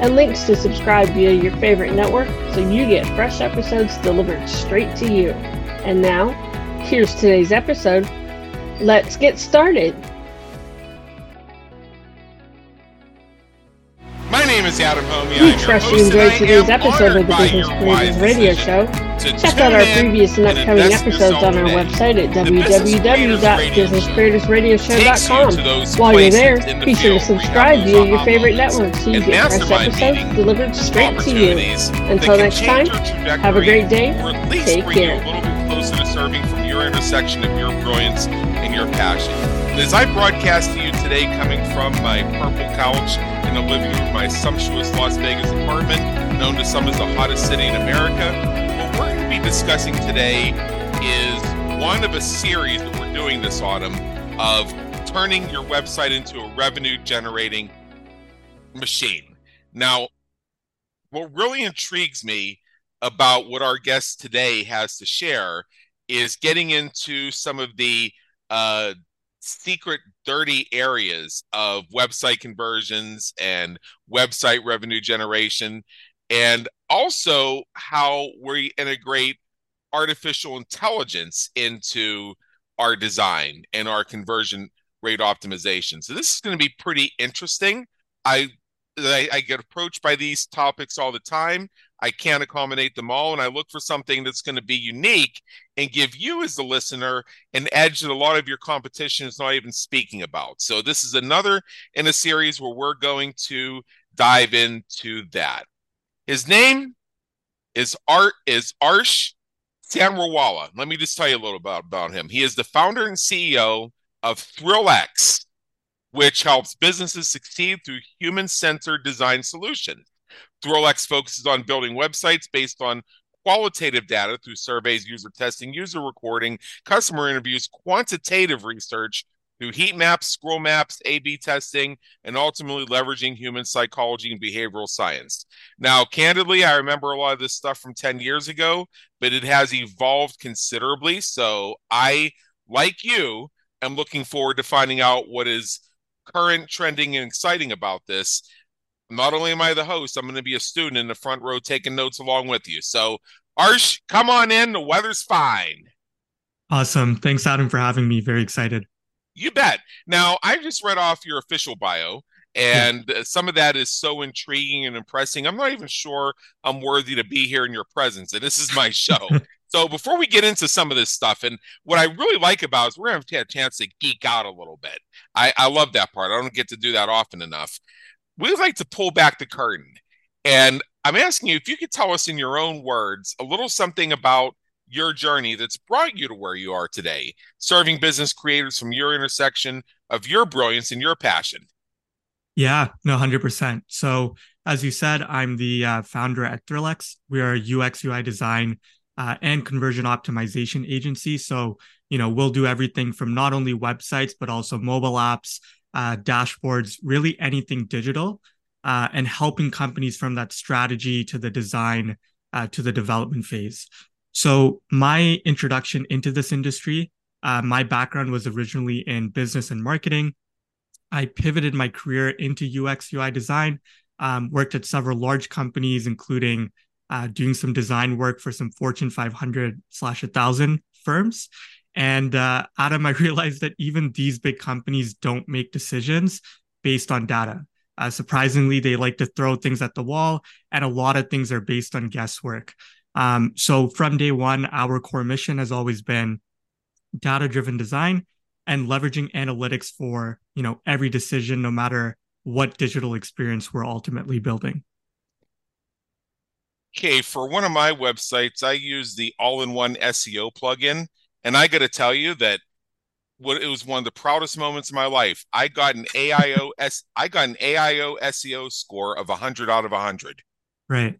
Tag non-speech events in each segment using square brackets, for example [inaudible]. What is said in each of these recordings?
and links to subscribe via your favorite network so you get fresh episodes delivered straight to you. And now, here's today's episode. Let's get started. Is Adam Hommey. We trust you enjoyed today's episode of the Business Creators Radio Show. Check out our previous and upcoming episodes on our website at www.businesscreatorsradioshow.com. While you're there, be sure to subscribe via your favorite network so you get fresh episodes delivered straight to you. Until next time, have a great day. Take care. A little bit closer to serving from your intersection of your brilliance and your passion. As I broadcast to you today, coming from my purple couch in the living room my sumptuous Las Vegas apartment, known to some as the hottest city in America, what we're going to be discussing today is one of a series that we're doing this autumn of turning your website into a revenue generating machine. Now, what really intrigues me about what our guest today has to share is getting into some of the uh, secret dirty areas of website conversions and website revenue generation and also how we integrate artificial intelligence into our design and our conversion rate optimization. So this is going to be pretty interesting. I, I i get approached by these topics all the time I can't accommodate them all. And I look for something that's going to be unique and give you, as the listener, an edge that a lot of your competition is not even speaking about. So, this is another in a series where we're going to dive into that. His name is Art is Arsh Sanwarwala. Let me just tell you a little about, about him. He is the founder and CEO of ThrillX, which helps businesses succeed through human-centered design solutions. ThrillX focuses on building websites based on qualitative data through surveys, user testing, user recording, customer interviews, quantitative research through heat maps, scroll maps, A B testing, and ultimately leveraging human psychology and behavioral science. Now, candidly, I remember a lot of this stuff from 10 years ago, but it has evolved considerably. So I, like you, am looking forward to finding out what is current, trending, and exciting about this not only am I the host, I'm going to be a student in the front row taking notes along with you. So, Arsh, come on in. The weather's fine. Awesome. Thanks, Adam, for having me. Very excited. You bet. Now, I just read off your official bio, and yeah. some of that is so intriguing and impressing. I'm not even sure I'm worthy to be here in your presence, and this is my [laughs] show. so, before we get into some of this stuff, and what I really like about is we're going to have a chance to geek out a little bit. I, I love that part. I don't get to do that often enough we like to pull back the curtain. And I'm asking you if you could tell us in your own words a little something about your journey that's brought you to where you are today, serving business creators from your intersection of your brilliance and your passion. Yeah, no, 100%. So, as you said, I'm the uh, founder at ThrillX. We are a UX UI design uh, and conversion optimization agency. So, you know, we'll do everything from not only websites, but also mobile apps, uh, dashboards, really anything digital, uh, and helping companies from that strategy to the design uh, to the development phase. So, my introduction into this industry, uh, my background was originally in business and marketing. I pivoted my career into UX UI design, um, worked at several large companies, including uh, doing some design work for some Fortune 500 slash 1000 firms. And uh, Adam, [laughs] I realized that even these big companies don't make decisions based on data. Uh, surprisingly, they like to throw things at the wall, and a lot of things are based on guesswork. Um, so from day one, our core mission has always been data-driven design and leveraging analytics for you know every decision, no matter what digital experience we're ultimately building. Okay, for one of my websites, I use the all-in-one SEO plugin and I got to tell you that what it was one of the proudest moments of my life. I got an AIO S I got an AIO SEO score of 100 out of 100. Right.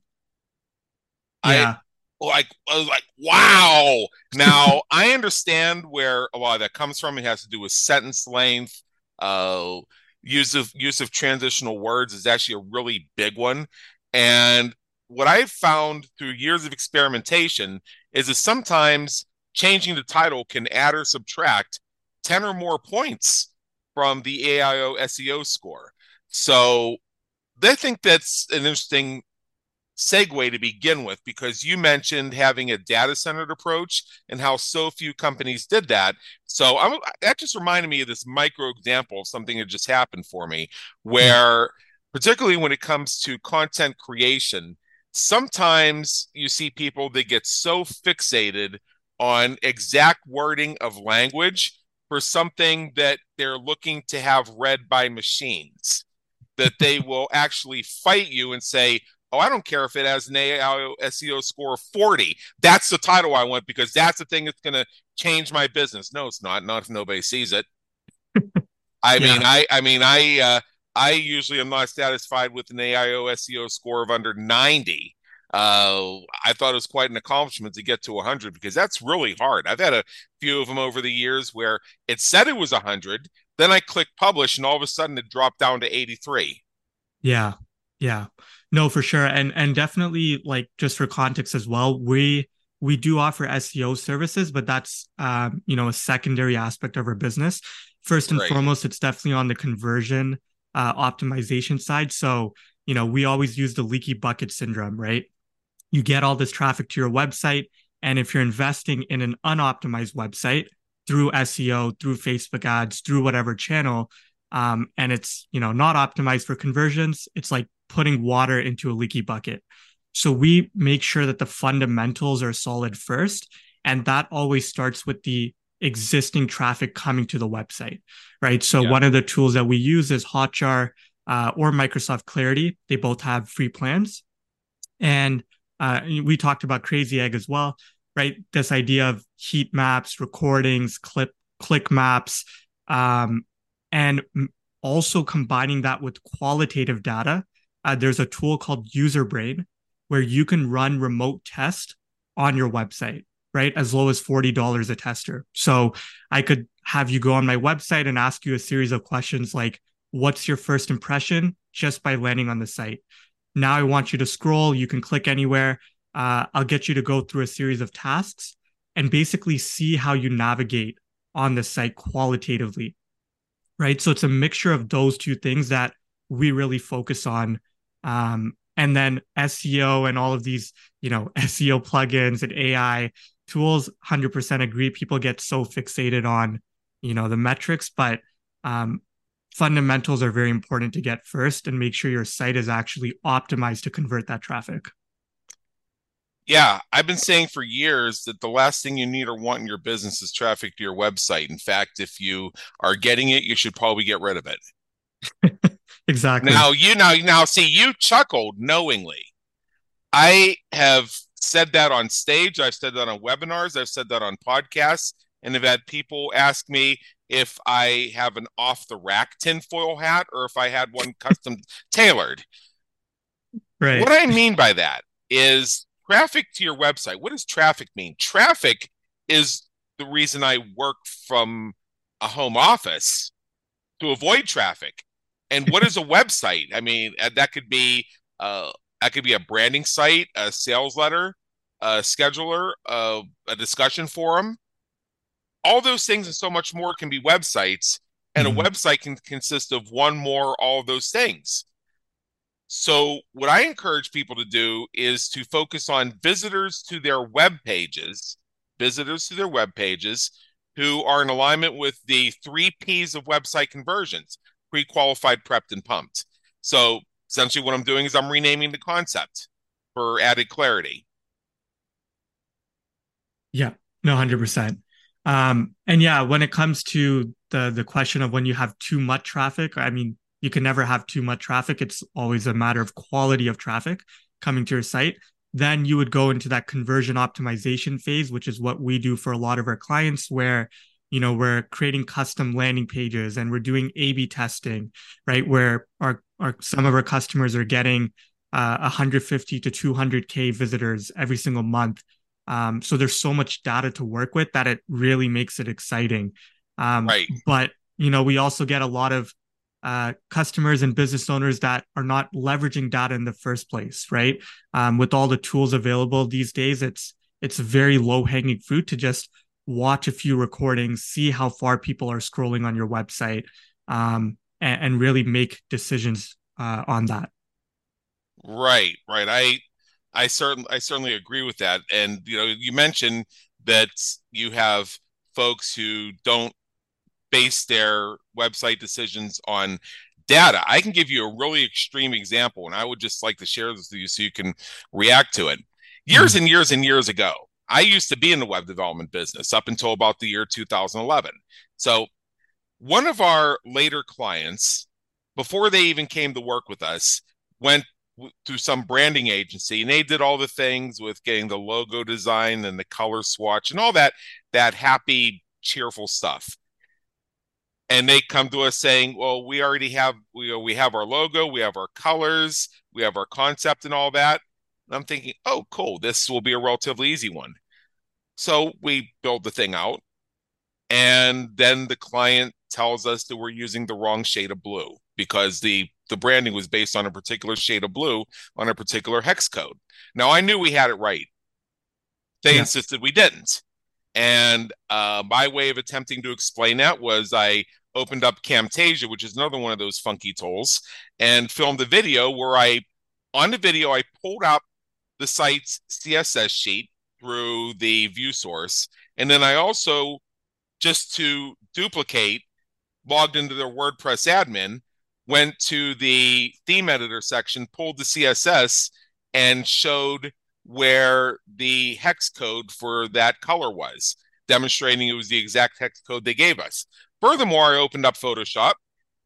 Yeah. I, like I was like, wow. Now I understand where a lot of that comes from. It has to do with sentence length. Uh, use of use of transitional words is actually a really big one. And what I've found through years of experimentation is that sometimes changing the title can add or subtract 10 or more points from the AIO SEO score. So I think that's an interesting segue to begin with because you mentioned having a data centered approach and how so few companies did that. So I'm, that just reminded me of this micro example of something that just happened for me, where particularly when it comes to content creation, sometimes you see people that get so fixated on exact wording of language for something that they're looking to have read by machines that they will actually fight you and say, Oh, I don't care if it has an AI SEO score of 40. That's the title I want because that's the thing that's going to change my business. No, it's not. Not if nobody sees it. I yeah. mean, I, I mean, I, uh, I usually am not satisfied with an AIO SEO score of under 90 uh, I thought it was quite an accomplishment to get to 100 because that's really hard. I've had a few of them over the years where it said it was 100, then I click publish, and all of a sudden it dropped down to 83. Yeah, yeah, no, for sure, and and definitely like just for context as well, we we do offer SEO services, but that's um, you know a secondary aspect of our business. First and right. foremost, it's definitely on the conversion uh, optimization side. So you know we always use the leaky bucket syndrome, right? You get all this traffic to your website. And if you're investing in an unoptimized website through SEO, through Facebook ads, through whatever channel, um, and it's you know not optimized for conversions, it's like putting water into a leaky bucket. So we make sure that the fundamentals are solid first, and that always starts with the existing traffic coming to the website, right? So yeah. one of the tools that we use is Hotjar uh, or Microsoft Clarity. They both have free plans, and uh, we talked about Crazy Egg as well, right? This idea of heat maps, recordings, clip, click maps, um, and also combining that with qualitative data. Uh, there's a tool called UserBrain where you can run remote test on your website, right? As low as $40 a tester. So I could have you go on my website and ask you a series of questions like, what's your first impression just by landing on the site? Now I want you to scroll. You can click anywhere. Uh, I'll get you to go through a series of tasks and basically see how you navigate on the site qualitatively. Right. So it's a mixture of those two things that we really focus on. Um, and then SEO and all of these, you know, [laughs] SEO plugins and AI tools, 100% agree. People get so fixated on, you know, the metrics, but um, fundamentals are very important to get first and make sure your site is actually optimized to convert that traffic. Yeah, I've been saying for years that the last thing you need or want in your business is traffic to your website. In fact, if you are getting it, you should probably get rid of it. [laughs] exactly. Now, you know, now see, you chuckled knowingly. I have said that on stage, I've said that on webinars, I've said that on podcasts, and have had people ask me, if I have an off the rack tinfoil hat or if I had one custom [laughs] tailored. Right. What I mean by that is traffic to your website. What does traffic mean? Traffic is the reason I work from a home office to avoid traffic. And what is a [laughs] website? I mean, uh, that could be uh, that could be a branding site, a sales letter, a scheduler, a, a discussion forum all those things and so much more can be websites and mm-hmm. a website can consist of one more all of those things. So what i encourage people to do is to focus on visitors to their web pages visitors to their web pages who are in alignment with the three p's of website conversions pre-qualified prepped and pumped. So essentially what i'm doing is i'm renaming the concept for added clarity. Yeah no 100% um, and yeah, when it comes to the the question of when you have too much traffic, I mean, you can never have too much traffic. It's always a matter of quality of traffic coming to your site. Then you would go into that conversion optimization phase, which is what we do for a lot of our clients, where you know we're creating custom landing pages and we're doing A/B testing, right? Where our, our some of our customers are getting uh, 150 to 200k visitors every single month. Um, so there's so much data to work with that it really makes it exciting. Um, right. But you know, we also get a lot of uh, customers and business owners that are not leveraging data in the first place, right? Um, with all the tools available these days, it's it's very low hanging fruit to just watch a few recordings, see how far people are scrolling on your website, um, and, and, really make decisions uh, on that. Right, right. I I certainly I certainly agree with that. And you know, you mentioned that you have folks who don't base their website decisions on data. I can give you a really extreme example, and I would just like to share this with you so you can react to it. Years mm-hmm. and years and years ago, I used to be in the web development business up until about the year 2011. So, one of our later clients, before they even came to work with us, went through some branding agency and they did all the things with getting the logo design and the color swatch and all that that happy cheerful stuff and they come to us saying, "Well, we already have we uh, we have our logo, we have our colors, we have our concept, and all that." And I'm thinking, "Oh, cool! This will be a relatively easy one." So we build the thing out, and then the client tells us that we're using the wrong shade of blue because the the branding was based on a particular shade of blue on a particular hex code. Now I knew we had it right. They yeah. insisted we didn't. And uh, my way of attempting to explain that was I opened up Camtasia, which is another one of those funky tools, and filmed a video where I, on the video, I pulled up the site's CSS sheet through the view source. And then I also, just to duplicate, logged into their WordPress admin, went to the theme editor section, pulled the CSS, and showed where the hex code for that color was, demonstrating it was the exact hex code they gave us. Furthermore, I opened up Photoshop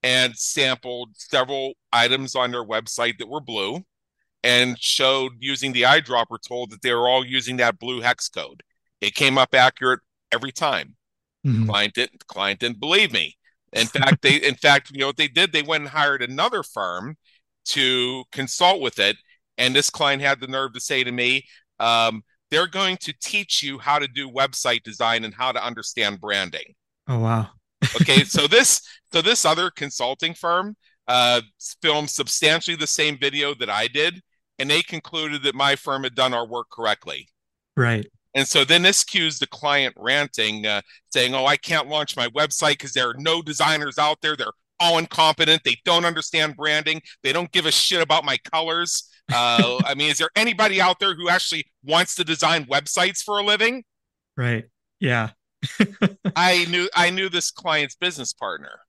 and sampled several items on their website that were blue and showed using the eyedropper tool that they were all using that blue hex code. It came up accurate every time. Mm-hmm. Client didn't client didn't believe me. In fact, they in fact, you know what they did? They went and hired another firm to consult with it. And this client had the nerve to say to me, um, they're going to teach you how to do website design and how to understand branding. Oh wow okay, [laughs] so this so this other consulting firm uh, filmed substantially the same video that I did, and they concluded that my firm had done our work correctly. Right. And so then this cues the client ranting, uh, saying, "Oh, I can't launch my website because there are no designers out there. They're all incompetent. They don't understand branding. They don't give a shit about my colors." Uh, [laughs] I mean, is there anybody out there who actually wants to design websites for a living? Right. Yeah. [laughs] I knew I knew this client's business partner.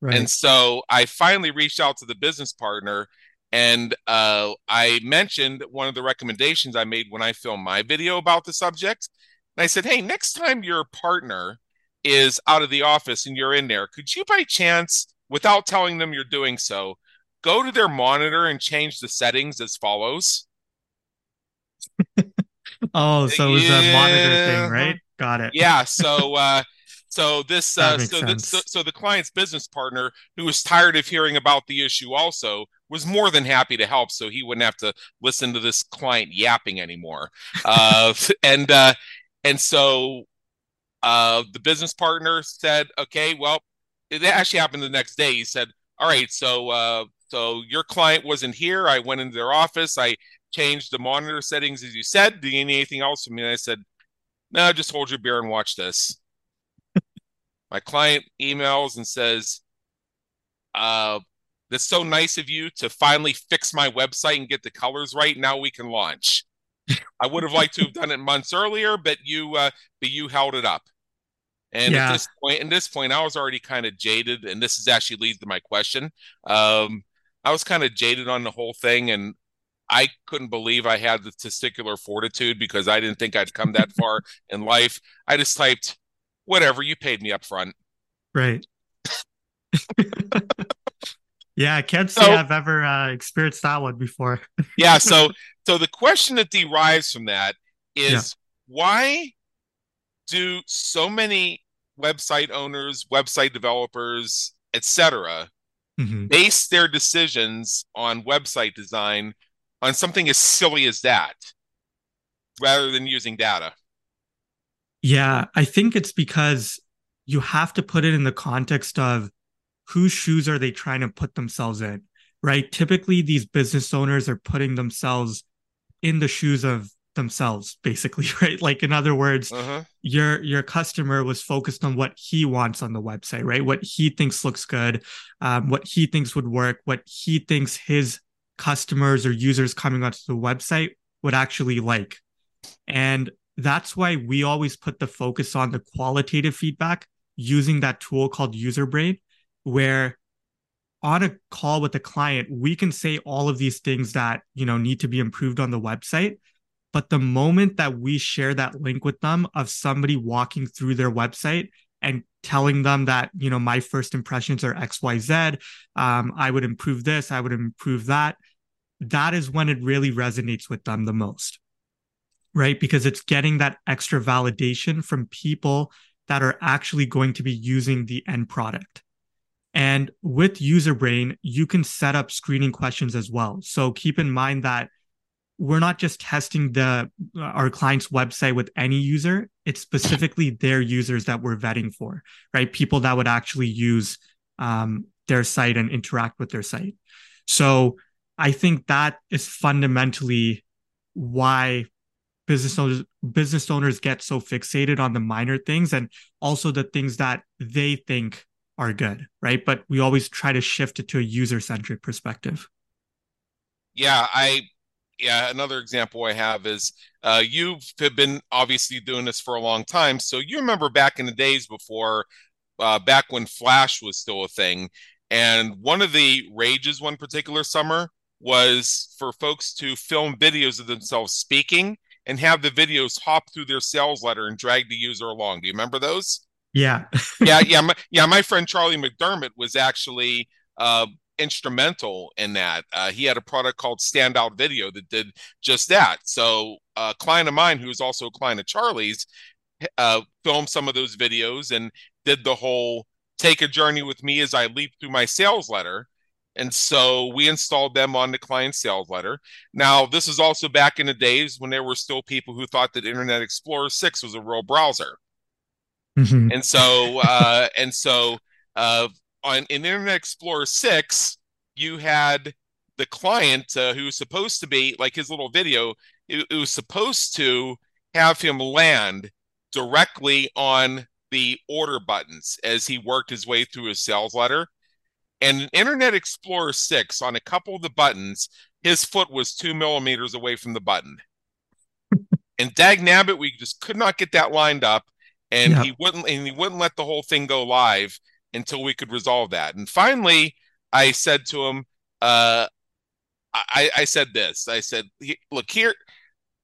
Right. And so I finally reached out to the business partner and uh, I mentioned one of the recommendations I made when I filmed my video about the subject. And I said, hey, next time your partner is out of the office and you're in there, could you by chance, without telling them you're doing so, go to their monitor and change the settings as follows? [laughs] oh, so it was yeah. a monitor thing, right? Got it. Yeah. So, uh, so this, uh, so, the, so, so the client's business partner, who was tired of hearing about the issue, also was more than happy to help, so he wouldn't have to listen to this client yapping anymore. Uh, [laughs] and uh, and so uh, the business partner said, "Okay, well, it actually happened the next day." He said, "All right, so uh, so your client wasn't here. I went into their office. I changed the monitor settings as you said. Do you need anything else from me?" And I said, no, just hold your beer and watch this. My client emails and says, uh, that's so nice of you to finally fix my website and get the colors right. Now we can launch. I would have liked to have done it months earlier, but you uh, but you held it up. And yeah. at this point, at this point, I was already kind of jaded, and this is actually leads to my question. Um, I was kind of jaded on the whole thing, and I couldn't believe I had the testicular fortitude because I didn't think I'd come that [laughs] far in life. I just typed, whatever, you paid me up front. Right. [laughs] yeah, I can't say so, I've ever uh, experienced that one before. [laughs] yeah. So, so the question that derives from that is yeah. why do so many website owners, website developers, etc., mm-hmm. base their decisions on website design on something as silly as that rather than using data? Yeah, I think it's because you have to put it in the context of whose shoes are they trying to put themselves in, right? Typically, these business owners are putting themselves in the shoes of themselves [laughs] basically right like in other words uh-huh. your your customer was focused on what he wants on the website right what he thinks looks good um, what he thinks would work what he thinks his customers or users coming onto the website would actually like and that's why we always put the focus on the qualitative feedback using that tool called UserBrain where on a call with a client we can say all of these things that you know need to be improved on the website. But the moment that we share that link with them of somebody walking through their website and telling them that you know my first impressions are xyz um, i would improve this i would improve that that is when it really resonates with them the most right? Because it's getting that extra validation from people that are actually going to be using the end product. And with UserBrain you can set up screening questions as well. So keep in mind that we're not just testing the our client's website with any user. It's specifically their users that we're vetting for right? People that would actually use um, their site and interact with their site. So i think that is fundamentally why business owners business owners get so fixated on the minor things and also the things that they think are good right but we always try to shift it to a user centric perspective yeah i yeah, another example I have is uh, you have been obviously doing this for a long time. So you remember back in the days before, uh, back when Flash was still a thing. And one of the rages one particular summer was for folks to film videos of themselves speaking and have the videos hop through their sales letter and drag the user along. Do you remember those? Yeah. [laughs] yeah, yeah, my, yeah. My friend Charlie McDermott was actually uh, instrumental in that. Uh, he had a product called Standout Video that did just that. So a client of mine, who was also a client of Charlie's, uh, filmed some of those videos and did the whole take a journey with me as I leap through my sales letter. And so we installed them on the client sales letter. Now, this is also back in the days when there were still people who thought that Internet Explorer 6 was a real browser. Mm-hmm. And so, uh, [laughs] and so, uh, on in Internet Explorer 6, you had the client uh, who was supposed to be like his little video, it, it was supposed to have him land directly on the order buttons as he worked his way through his sales letter. And Internet Explorer 6, on a couple of the buttons, his foot was two millimeters away from the button. [laughs] and Dag Nabbit, we just could not get that lined up. And he wouldn't and he wouldn't let the whole thing go live until we could resolve that. And finally, I said to him, uh, I, I said this. I said, look here,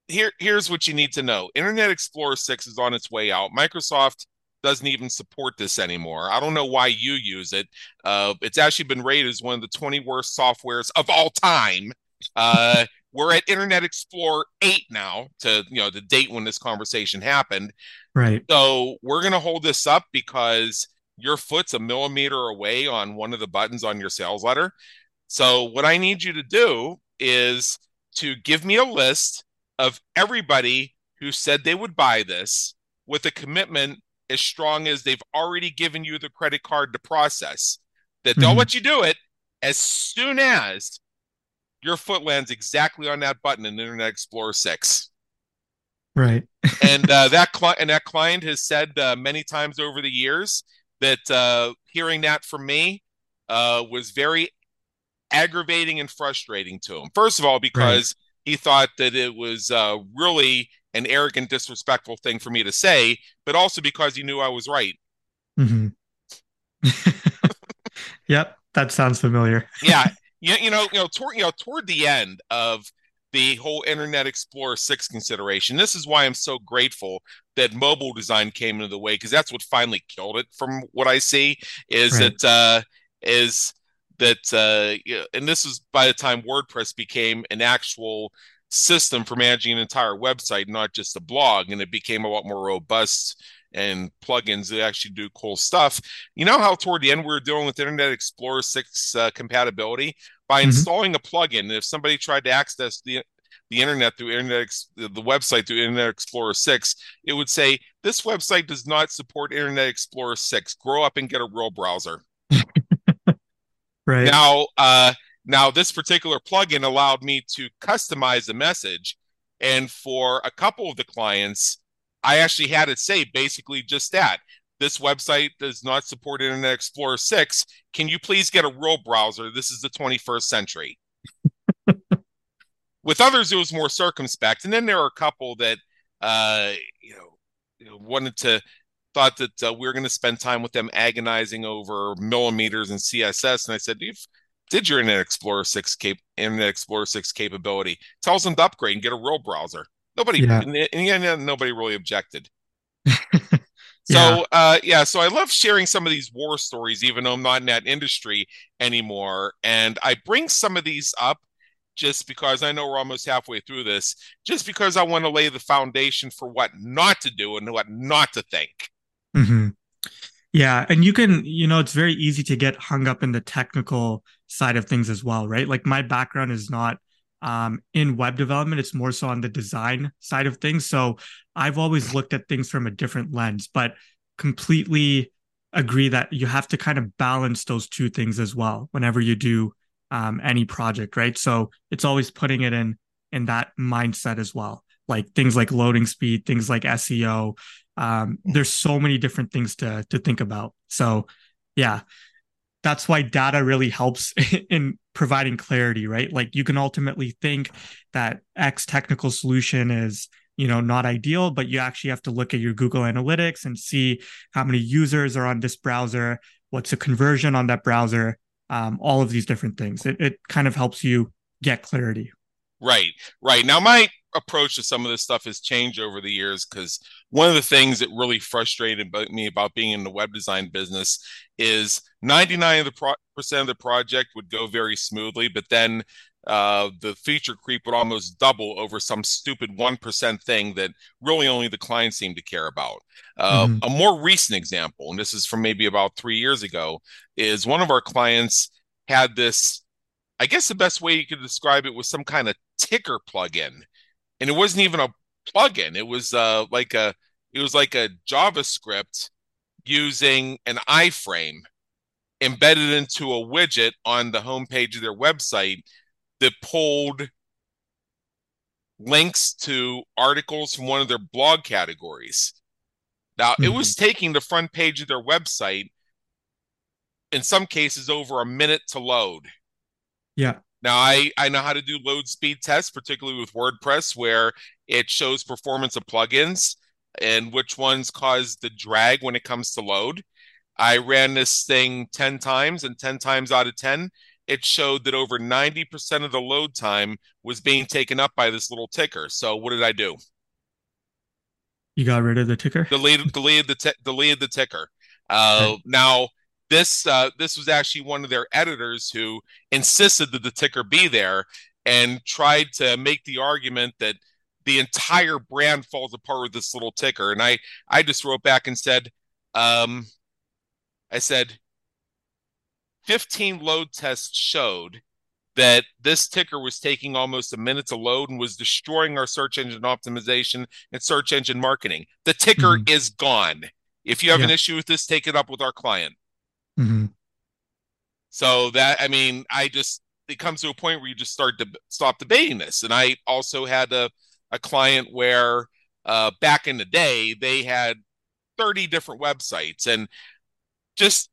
here, here's what you need to know. Internet Explorer 6 is on its way out. Microsoft doesn't even support this anymore. I don't know why you use it. Uh, it's actually been rated as one of the 20 worst softwares of all time. Uh, [laughs] we're at Internet Explorer 8 now to you know the date when this conversation happened. Right. So we're gonna hold this up because your foot's a millimeter away on one of the buttons on your sales letter. So, what I need you to do is to give me a list of everybody who said they would buy this with a commitment as strong as they've already given you the credit card to process, that they'll mm-hmm. let you do it as soon as your foot lands exactly on that button in Internet Explorer 6. Right. [laughs] and uh, that client and that client has said uh, many times over the years that uh, hearing that from me uh, was very aggravating and frustrating to him. First of all, because right. he thought that it was uh, really an arrogant, disrespectful thing for me to say, but also because he knew I was right. Mm-hmm. [laughs] yep, that sounds familiar. [laughs] yeah, you, you know, you know, toward you know, toward the end of the whole Internet Explorer 6 consideration. This is why I'm so grateful that mobile design came into the way because that's what finally killed it from what I see is right. that uh is that uh and this is by the time WordPress became an actual system for managing an entire website, not just a blog, and it became a lot more robust and plugins that actually do cool stuff. You know how toward the end we were dealing with Internet Explorer 6 uh, compatibility by mm-hmm. installing a plugin. If somebody tried to access the the internet through internet the website through Internet Explorer 6, it would say this website does not support Internet Explorer 6. Grow up and get a real browser. [laughs] right. Now, uh now this particular plugin allowed me to customize the message and for a couple of the clients, I actually had it say basically just that. This website does not support Internet Explorer 6. Can you please get a real browser? This is the 21st century. [laughs] With others, it was more circumspect. And then there are a couple that, uh, you know, wanted to, thought that uh, we were going to spend time with them agonizing over millimeters and CSS. And I said, you've did your Internet Explorer 6 cap- Internet Explorer 6 capability. Tells them to upgrade and get a real browser. Nobody, yeah. and, and yeah, nobody really objected. [laughs] So uh, yeah, so I love sharing some of these war stories, even though I'm not in that industry anymore. And I bring some of these up just because I know we're almost halfway through this, just because I want to lay the foundation for what not to do and what not to think. Mm-hmm. Yeah, and you can, you know, it's very easy to get hung up in the technical side of things as well, right? Like my background is not um, in web development, it's more so on the design side of things. So I've always looked at things from a different lens, but completely agree that you have to kind of balance those two things as well whenever you do um, any project, right? So it's always putting it in in that mindset as well, like things like loading speed, things like SEO. Um, there's so many different things to to think about. So yeah, that's why data really helps [laughs] in providing clarity, right? Like you can ultimately think that X technical solution is, you know, not ideal, but you actually have to look at your Google Analytics and see how many users are on this browser, what's the conversion on that browser, um, all of these different things. It, it kind of helps you get clarity. Right, right. Now, my approach to some of this stuff has changed over the years because one of the things that really frustrated me about being in the web design business is 99 of the pro- percent of the project would go very smoothly, but then uh, the feature creep would almost double over some stupid 1% thing that really only the client seemed to care about. Uh, mm-hmm. A more recent example, and this is from maybe about three years ago, is one of our clients had this. I guess the best way you could describe it was some kind of ticker plugin and it wasn't even a plugin. It was uh, like a it was like a JavaScript using an iframe embedded into a widget on the homepage of their website that pulled links to articles from one of their blog categories. Now, mm-hmm. it was mm-hmm. taking the front page of their website in some cases over a minute to load. Yeah. Now I I know how to do load speed tests, particularly with WordPress, where it shows performance of plugins and which ones cause the drag when it comes to load. I ran this thing 10 times, and 10 times out of 10, it showed that over 90% of the load time was being taken up by this little ticker. So what did I do? You got rid of the ticker? Deleted, deleted the t- deleted the ticker. Uh, okay. Now this uh, this was actually one of their editors who insisted that the ticker be there and tried to make the argument that the entire brand falls apart with this little ticker. And I I just wrote back and said, um, I said, 15 load tests showed that this ticker was taking almost a minute to load and was destroying our search engine optimization and search engine marketing. The ticker mm-hmm. is gone. If you have yeah. an issue with this, take it up with our client. Mm-hmm. So that I mean, I just it comes to a point where you just start to stop debating this. And I also had a a client where uh, back in the day they had 30 different websites and just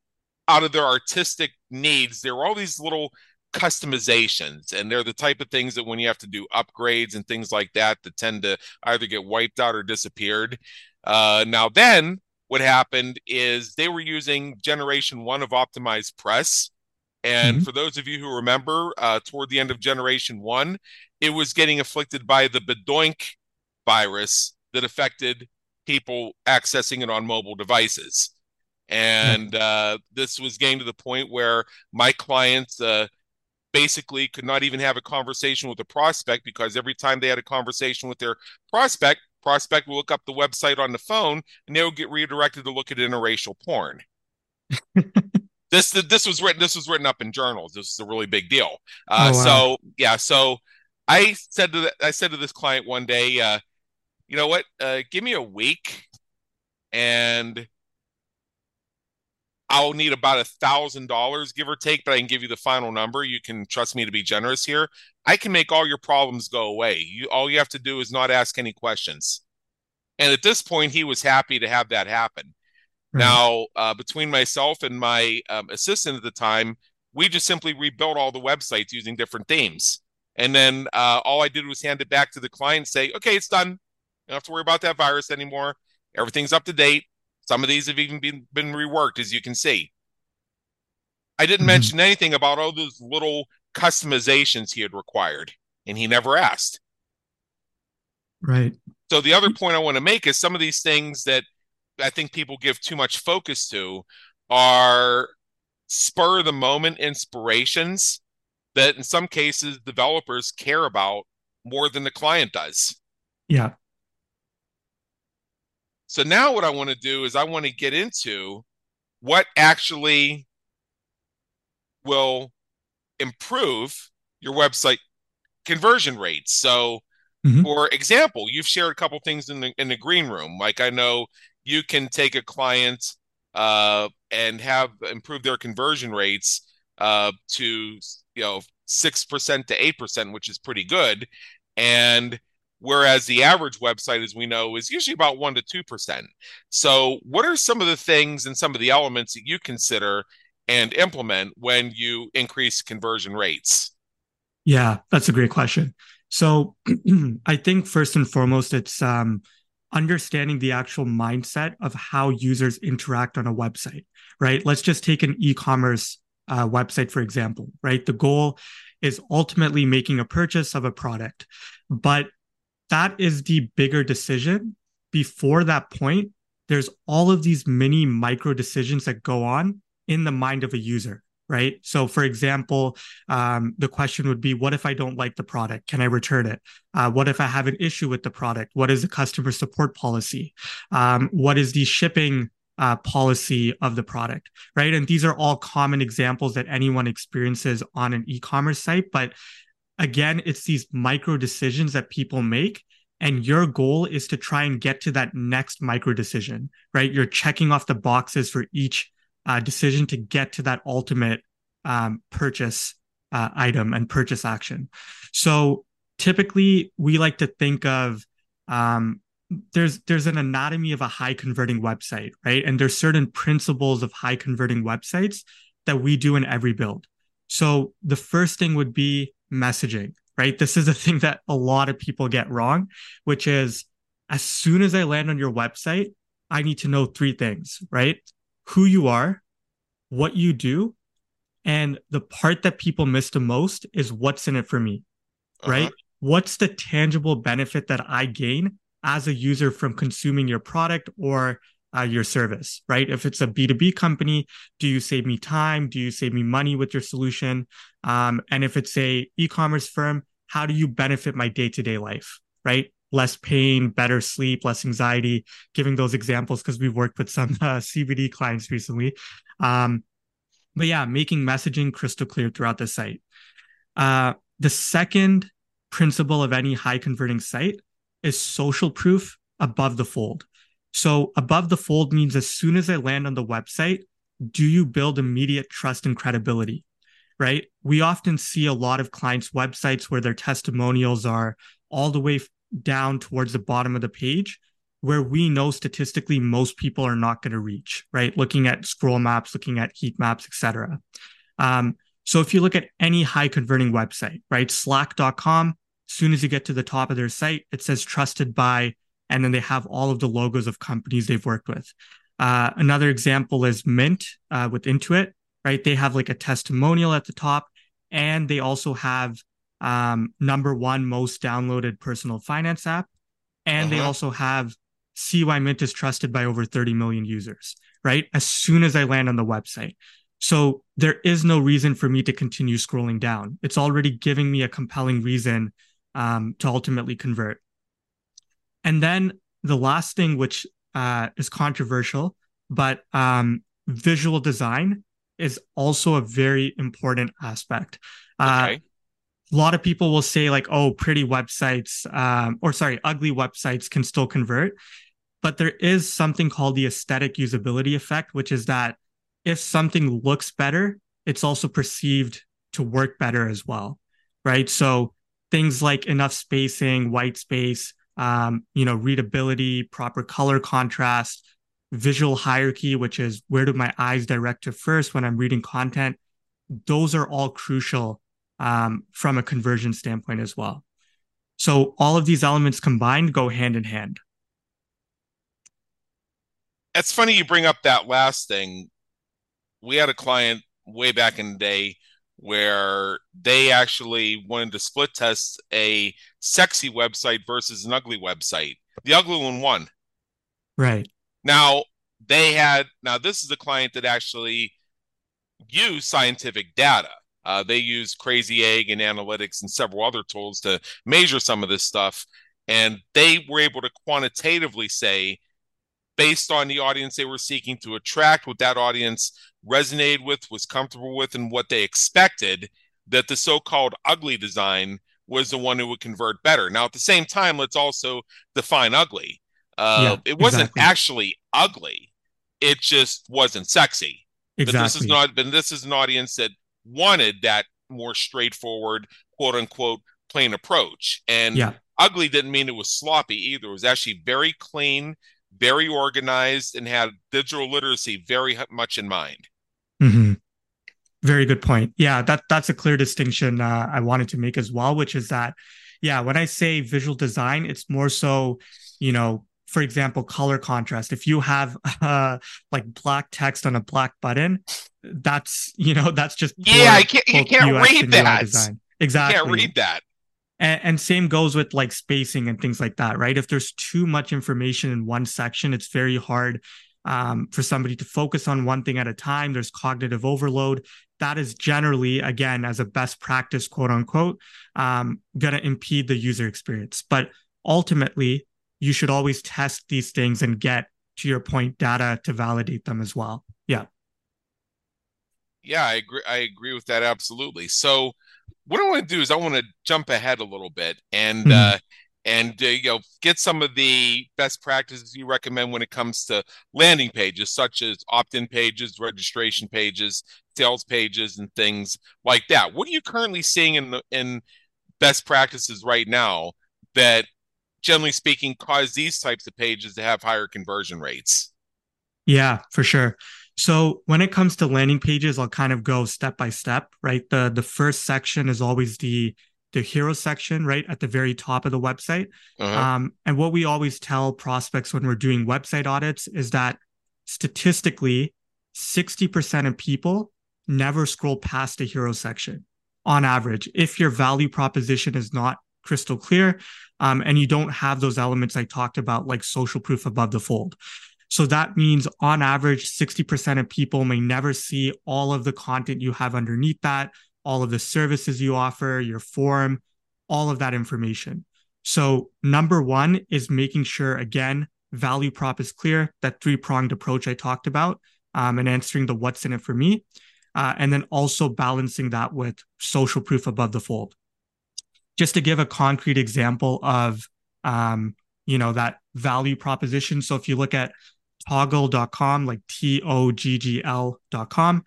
out of their artistic needs there were all these little customizations and they're the type of things that when you have to do upgrades and things like that that tend to either get wiped out or disappeared uh, now then what happened is they were using generation one of OptimizePress. And mm-hmm. for those of you who remember uh, toward the end of generation one it was getting afflicted by the bedoink virus that affected people accessing it on mobile devices. And uh, this was getting to the point where my clients uh, basically could not even have a conversation with a prospect because every time they had a conversation with their prospect prospect will look up the website on the phone and they'll get redirected to look at interracial porn. [laughs] this this was written this was written up in journals. This is a really big deal. Uh, oh, wow. So yeah, so I said to the, I said to this client one day, uh, you know what? Uh, give me a week, and I'll need about a thousand dollars, give or take, but I can give you the final number. You can trust me to be generous here. I can make all your problems go away. You all you have to do is not ask any questions. And at this point, he was happy to have that happen. Right. Now, uh, between myself and my um, assistant at the time, we just simply rebuilt all the websites using different themes. And then uh, all I did was hand it back to the client and say, okay, it's done. You don't have to worry about that virus anymore. Everything's up to date. Some of these have even been, been reworked, as you can see. I didn't mm-hmm. mention anything about all those little customizations he had required, and he never asked. Right. So the other point I want to make is some of these things that I think people give too much focus to are spur the moment inspirations that in some cases developers care about more than the client does. Yeah. So now what I want to do is I want to get into what actually will improve your website conversion rates. So mm-hmm. for example, you've shared a couple things in the in the green room. Like I know you can take a client uh, and have improve their conversion rates uh, to you know six percent to eight percent, which is pretty good. And whereas the average website, as we know, is usually about 1% to 2%. So, what are some of the things and some of the elements that you consider and implement when you increase conversion rates? Yeah, that's a great question. So, [clears throat] I think first and foremost, it's um, understanding the actual mindset of how users interact on a website, right? Let's just take an e commerce uh, website, for example, right? The goal is ultimately making a purchase of a product. But that is the bigger decision. Before that point, there's all of these mini micro decisions that go on in the mind of a user right? So, for example, um, the question would be, what if I don't like the product? Can I return it? Uh, what if I have an issue with the product? What is the customer support policy? Um, what is the shipping uh, policy of the product, right? And these are all common examples that anyone experiences on an e-commerce site, but again, it's these micro decisions that people make. And your goal is to try and get to that next micro decision, right? You're checking off the boxes for each uh, decision to get to that ultimate um, purchase uh, item and purchase action. So typically, we like to think of um, there's there's an anatomy of a high converting website, right? And there's certain principles of high converting websites that we do in every build. So the first thing would be messaging, right? This is a thing that a lot of people get wrong, which is as soon as I land on your website, I need to know three things, right? Who you are, what you do, and the part that people miss the most is what's in it for me, uh-huh. right? What's the tangible benefit that I gain as a user from consuming your product or uh, your service, right? If it's a B2B company, do you save me time? Do you save me money with your solution? Um, and if it's a e-commerce firm, how do you benefit my day-to-day life, right? Less pain, better sleep, less anxiety, giving those examples because we've worked with some [laughs] uh, CBD clients recently. Um, but yeah, making messaging crystal clear throughout the site. Uh, the second principle of any high converting site is social proof above the fold. So above the fold means as soon as I land on the website, do you build immediate trust and credibility? Right. We often see a lot of clients' websites where their testimonials are all the way down towards the bottom of the page, where we know statistically most people are not going to reach, right? Looking at scroll maps, looking at heat maps, etc. Um, so if you look at any high converting website, right, slack.com, as soon as you get to the top of their site, it says trusted by and then they have all of the logos of companies they've worked with. Uh, another example is Mint uh, with Intuit, right? They have like a testimonial at the top, and they also have um, number one most downloaded personal finance app, and uh-huh. they also have CY Mint is trusted by over 30 million users, right? As soon as I land on the website. So there is no reason for me to continue scrolling down. It's already giving me a compelling reason um, to ultimately convert. And then the last thing, which uh, is controversial, but um, visual design is also a very important aspect. Uh, okay. A lot of people will say, like, oh, pretty websites, um, or sorry, ugly websites can still convert. But there is something called the aesthetic usability effect, which is that if something looks better, it's also perceived to work better as well. Right. So things like enough spacing, white space, um, you know, readability, proper color contrast, visual hierarchy, which is where do my eyes direct to first when I'm reading content. Those are all crucial um, from a conversion standpoint as well. So all of these elements combined go hand in hand. It's funny you bring up that last thing. We had a client way back in the day where they actually wanted to split test a sexy website versus an ugly website. The ugly one won. Right. Now, they had, now this is a client that actually used scientific data. Uh, they use Crazy Egg and analytics and several other tools to measure some of this stuff. And they were able to quantitatively say, based on the audience they were seeking to attract, what that audience resonated with, was comfortable with, and what they expected, that the so called ugly design was the one who would convert better. Now, at the same time, let's also define ugly. Uh, yeah, it wasn't exactly. actually ugly; it just wasn't sexy. Exactly. But this is not. But this is an audience that wanted that more straightforward, quote unquote, plain approach. And yeah. ugly didn't mean it was sloppy either. It was actually very clean, very organized, and had digital literacy very much in mind. Mm-hmm. Very good point. Yeah, that that's a clear distinction uh, I wanted to make as well, which is that, yeah, when I say visual design, it's more so, you know, for example, color contrast. If you have [laughs] uh, like black text on a black button, that's you know that's just yeah, I can't you can't UX read that. Exactly, you can't read that. And, and, same goes with like spacing and things like that, right? If there's too much information in one section, it's very hard um, for somebody to focus on one thing at a time. There's cognitive overload. That is generally, again, as a best practice, quote unquote, um, going to impede the user experience. But ultimately, you should always test these things and get, to your point, data to validate them as well. Yeah. Yeah, I agree. I agree with that absolutely. So, what I want to do is I want to jump ahead a little bit and mm-hmm. uh, and uh, you know get some of the best practices you recommend when it comes to landing pages such as opt-in pages registration pages sales pages and things like that what are you currently seeing in the in best practices right now that generally speaking cause these types of pages to have higher conversion rates yeah for sure so when it comes to landing pages i'll kind of go step by step right the the first section is always the the hero section right at the very top of the website. Uh-huh. Um, and what we always tell prospects when we're doing website audits is that statistically, 60% of people never scroll past the hero section on average. If your value proposition is not crystal clear um, and you don't have those elements I talked about, like social proof above the fold. So that means on average, 60% of people may never see all of the content you have underneath that all of the services you offer, your form, all of that information. So, number one is making sure, again, value prop is clear, that three pronged approach I talked about, um, and answering the what's in it for me. Uh, and then also balancing that with social proof above the fold. Just to give a concrete example of, um, you know, that value proposition. So if you look at toggl.com like T O G G L.com,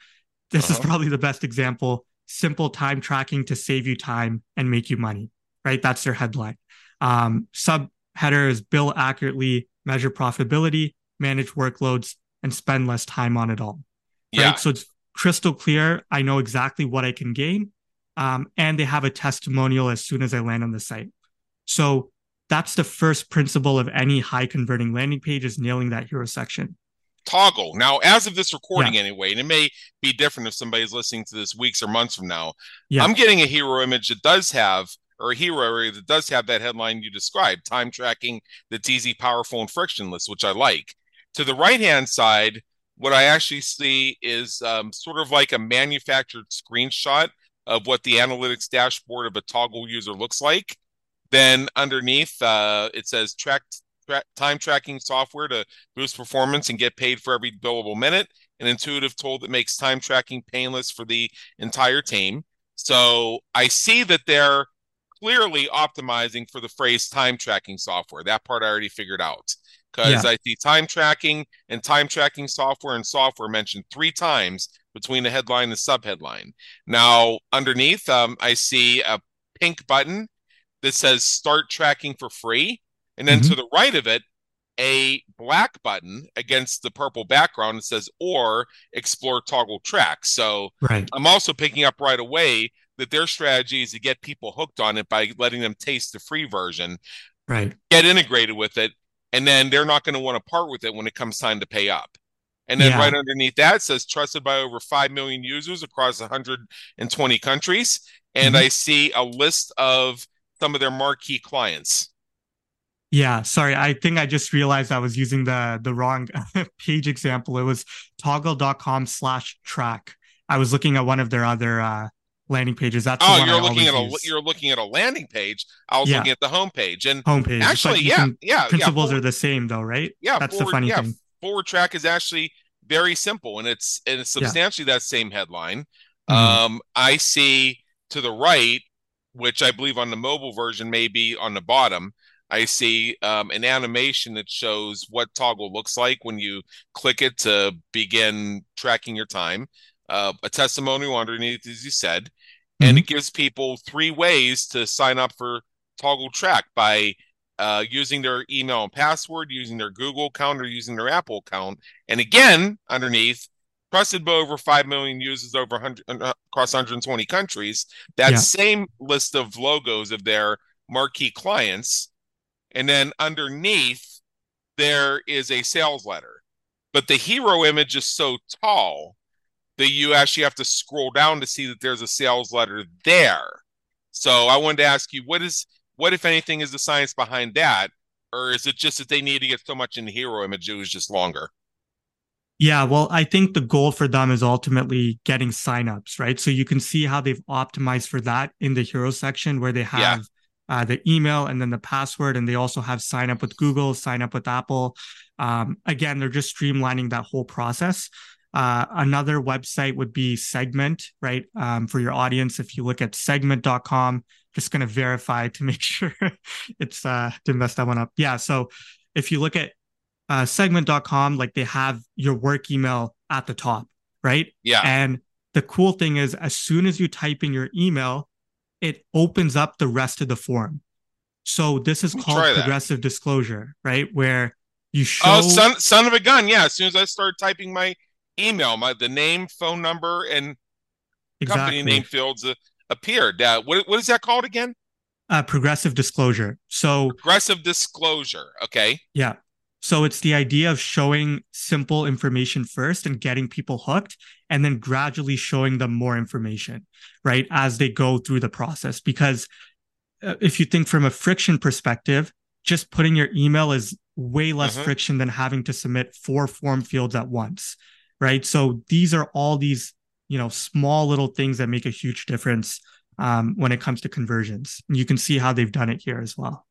this uh-huh. is probably the best example simple time tracking to save you time and make you money, right? That's their headline. Um, subheader is bill accurately, measure profitability, manage workloads, and spend less time on it all. Right. Yeah. So it's crystal clear. I know exactly what I can gain. Um, and they have a testimonial as soon as I land on the site. So that's the first principle of any high converting landing page is nailing that hero section. Toggl. Now, as of this recording, yeah. anyway, and it may be different if somebody's listening to this weeks or months from now. Yeah. I'm getting a hero image that does have, or a hero area that does have that headline you described, time tracking that's easy, powerful, and frictionless, which I like. To the right hand side, what I actually see is um, sort of like a manufactured screenshot of what the analytics dashboard of a Toggl user looks like. Then underneath, uh, it says track tra- time tracking software to boost performance and get paid for every billable minute. An intuitive tool that makes time tracking painless for the entire team. So I see that they're clearly optimizing for the phrase time tracking software. That part I already figured out because yeah. I see time tracking and time tracking software and software mentioned three times between the headline and the subheadline. Now, underneath, um, I see a pink button that says start tracking for free. And then mm-hmm. to the right of it, a black button against the purple background that says or explore Toggl Track. So right. I'm also picking up right away that their strategy is to get people hooked on it by letting them taste the free version, right? Get integrated with it, and then they're not going to want to part with it when it comes time to pay up. And then yeah. right underneath that says trusted by over 5 million users across 120 countries. And mm-hmm. I see a list of some of their marquee clients. Yeah, sorry. I think I just realized I was using the the wrong [laughs] page example. It was toggl.com slash track. I was looking at one of their other uh, landing pages. That's oh, you're looking at a use. you're looking at a landing page. I was yeah. looking at the homepage and homepage. Actually, yeah, yeah, principles yeah, are the same though, right? Yeah, that's forward, the funny yeah, thing. Forward track is actually very simple, and it's and it's substantially that same headline. Mm-hmm. Um, I see to the right, which I believe on the mobile version may be on the bottom. I see um, an animation that shows what Toggl looks like when you click it to begin tracking your time. Uh, a testimonial underneath, as you said, mm-hmm. and it gives people three ways to sign up for Toggl Track by uh, using their email and password, using their Google account, or using their Apple account. And again, underneath, trusted by over 5 million users over 100 uh, across 120 countries. That yeah. same list of logos of their marquee clients. And then underneath, there is a sales letter. But the hero image is so tall that you actually have to scroll down to see that there's a sales letter there. So I wanted to ask you, what is what if anything is the science behind that, or is it just that they need to get so much in the hero image it was just longer? Yeah, well, I think the goal for them is ultimately getting signups, right? So you can see how they've optimized for that in the hero section where they have yeah. uh, the email and then the password, and they also have sign up with Google, sign up with Apple. Um, again, they're just streamlining that whole process. Uh, another website would be Segment, right? Um, for your audience, if you look at segment.com, just going to verify to [laughs] make sure it's uh, didn't mess that one up. Yeah. So if you look at uh, segment.com, like they have your work email at the top, right? Yeah. And the cool thing is, as soon as you type in your email, it opens up the rest of the form. So this is called progressive disclosure, right? Where you show. Oh, son, son of a gun! Yeah. As soon as I start typing my email, my the name, phone number, and exactly. company name fields uh, appeared. Uh, what what is that called again? Uh, progressive disclosure. So progressive disclosure. Okay. Yeah. So it's the idea of showing simple information first and getting people hooked, and then gradually showing them more information, right, as they go through the process. Because uh, if you think from a friction perspective, just putting your email is way less mm-hmm. friction than having to submit four form fields at once right? So these are all these, you know, small little things that make a huge difference um, when it comes to conversions. You can see how they've done it here as well.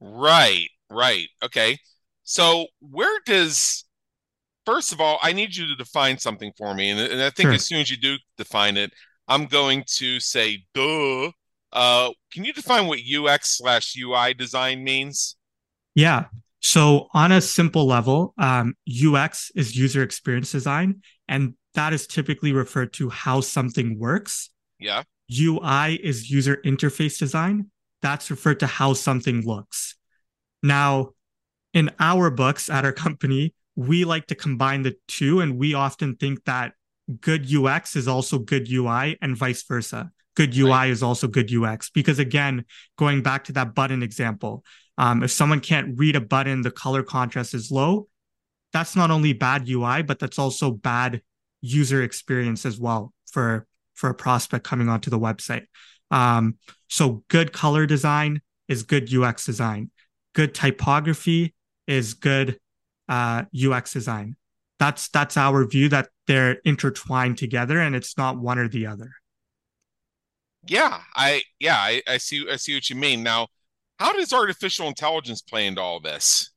Right, right. Okay. So where does first of all, I need you to define something for me. And, and I think sure. as soon as you do define it, I'm going to say, duh. Uh, can you define what UX slash UI design means? Yeah. So, on a simple level, um, UX is user experience design, and that is typically referred to how something works. Yeah. UI is user interface design. That's referred to how something looks. Now, in our books at our [laughs] company, we like to combine the two, and we often think that good UX is also good UI and vice versa. Good UI right. is also good UX because, again, going back to that button example, um, if someone can't read a button, the color contrast is low. That's not only bad UI, but that's also bad user experience as well for for a prospect coming onto the website. Um, so good color design is good UX design. Good typography is good uh, UX design. That's that's our view that they're intertwined together and it's not one or the other. Yeah, I yeah I, I see I see what you mean. Now How does artificial intelligence play into all this?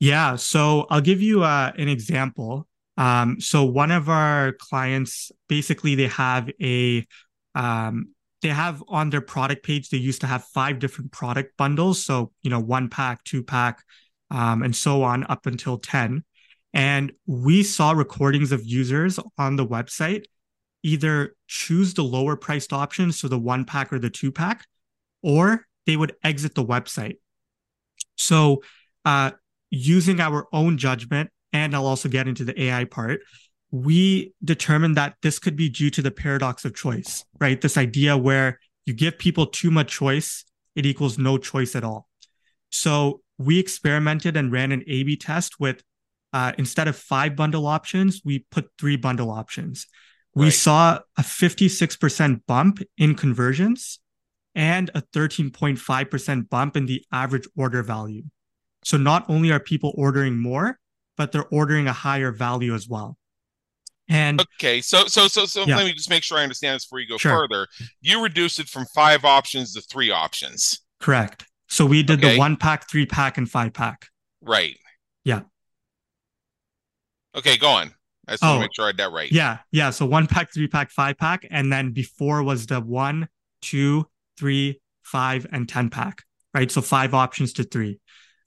Yeah, so I'll give you uh, an example. Um, so one of our clients, basically, they have a um, they have on their product page they used to have five different product bundles so you know one pack two pack um, and so on up until 10 and we saw recordings of users on the website either choose the lower priced option so the one pack or the two pack or they would exit the website so uh, using our own judgment and i'll also get into the ai part we determined that this could be due to the paradox of choice, right? This idea where you give people too much choice, it equals no choice at all. So we experimented and ran an A B test with uh, instead of five bundle options, we put three bundle options. We right. saw a 56% bump in conversions and a 13.5% bump in the average order value. So not only are people ordering more, but they're ordering a higher value as well. And okay, so so so so yeah. let me just make sure I understand this before you go sure. further. You reduced it from five options to three options. Correct. So we did okay. the one pack, three pack, and five pack. Right. Yeah. Okay, go on. I just oh, want to make sure I had that right. Yeah, yeah. So one pack, three pack, five pack, and then before was the one, two, three, five, and ten pack. Right. So five options to three.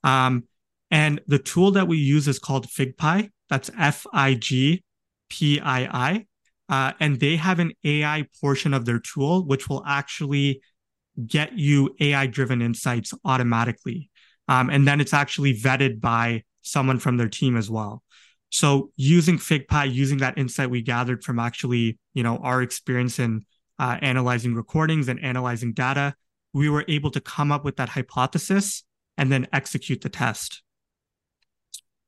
Um, and the tool that we use is called FigPii. That's F I G PII, uh, and they have an AI portion of their tool, which will actually get you AI driven insights automatically. Um, and then it's actually vetted by someone from their team as well. So using FigPii, using that insight we gathered from actually, you know, our experience in uh, analyzing recordings and analyzing data, we were able to come up with that hypothesis and then execute the test.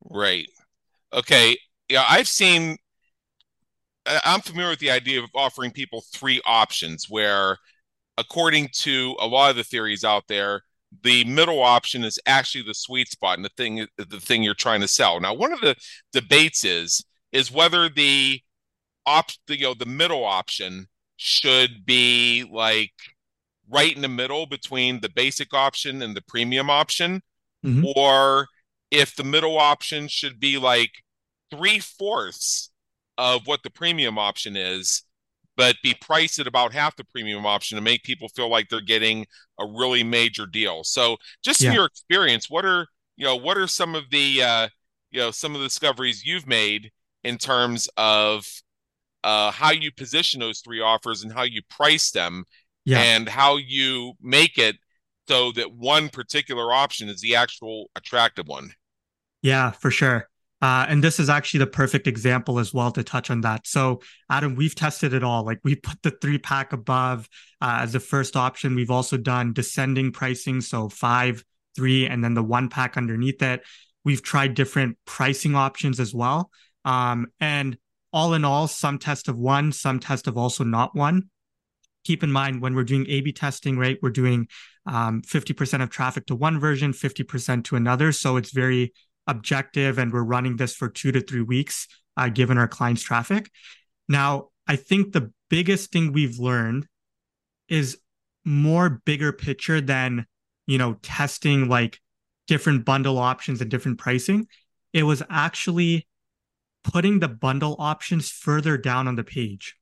Right. Okay. Yeah, I've seen I'm familiar with the idea of offering people three options where according to a lot of the theories out there, the middle option is actually the sweet spot and the thing the thing you're trying to sell. Now, one of the debates is is whether the op the, you know the middle option should be like right in the middle between the basic option and the premium option, mm-hmm. or if the middle option should be like three fourths of what the premium option is, but be priced at about half the premium option to make people feel like they're getting a really major deal. So, just yeah. in your experience, what are you know what are some of the uh, you know some of the discoveries you've made in terms of uh, how you position those three offers and how you price them, yeah. and how you make it so that one particular option is the actual attractive one. Yeah, for sure. Uh, and this is actually the perfect example as well to touch on that. So, Adam, we've tested it all. Like we put the three pack above uh, as the first option. We've also done descending pricing, so five, three, and then the one pack underneath it. We've tried different pricing options as well. Um, and all in all, some test of one, some test of also not one. Keep in mind when we're doing A B testing, right? We're doing um, 50% of traffic to one version, 50% to another. So it's very objective and we're running this for two to three weeks, uh, given our clients' traffic. Now, I think the biggest thing we've learned is more bigger picture than, you know, testing like different bundle options and different pricing. It was actually putting the bundle options further down on the page.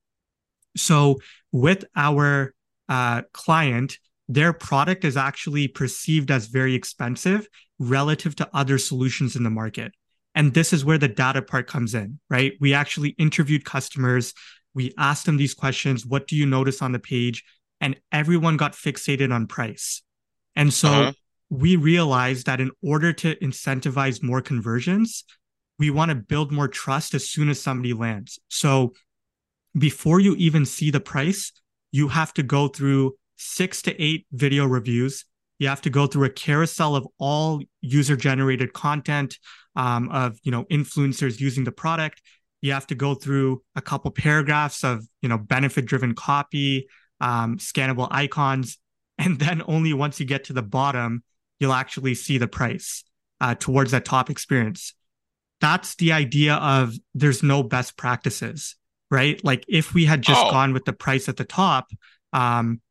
So with our uh, client, their product is actually perceived as very expensive relative to other solutions in the market. And this is where the data part comes in, right? We actually interviewed customers. We asked them these questions What do you notice on the page? And everyone got fixated on price. And so uh-huh. we realized that in order to incentivize more conversions, we want to build more trust as soon as somebody lands. So before you even see the price, you have to go through six to eight video reviews. You have to go through a carousel of all user generated content um, of you know influencers using the product. You have to go through a couple paragraphs of you know benefit driven copy, um, scannable icons, and then only once you get to the bottom, you'll actually see the price uh, towards that top experience. That's the idea of there's no best practices, right? Like if we had just oh. gone with the price at the top, um,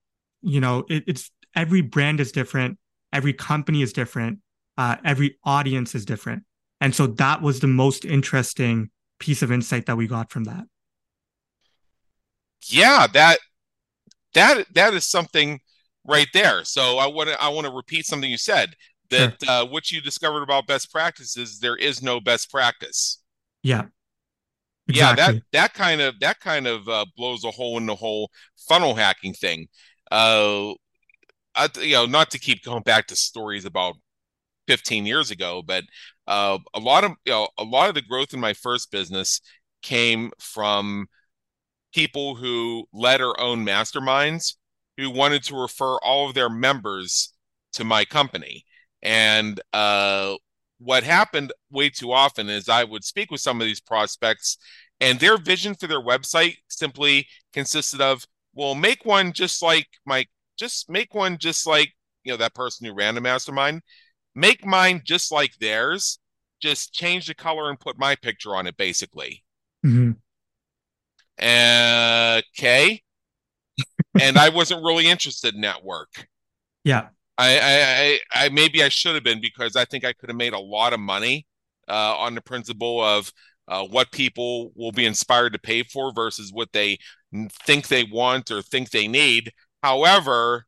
you know, it, it's every brand is different. every company is different, uh, every audience is different. And so that was the most interesting piece of insight that we got from that. Yeah, that that that is something right there. So I want to I want to repeat something you said that sure. uh, what you discovered about best practices there is no best practice. Yeah. Exactly. Yeah, that that kind of that kind of uh, blows a hole in the whole funnel hacking thing. Uh, I, you know, not to keep going back to stories about 15 years ago, but uh, a lot of you know a lot of the growth in my first business came from people who led or owned masterminds who wanted to refer all of their members to my company. And uh, what happened way too often is I would speak with some of these prospects, and their vision for their website simply consisted of, well, make one just like my, just make one just like you know that person who ran the mastermind, make mine just like theirs, just change the color and put my picture on it, basically. Mm-hmm. Okay. and I wasn't really interested in that work. Yeah. I, I, I, maybe I should have been because I think I could have made a lot of money uh, on the principle of uh, what people will be inspired to pay for versus what they think they want or think they need. However,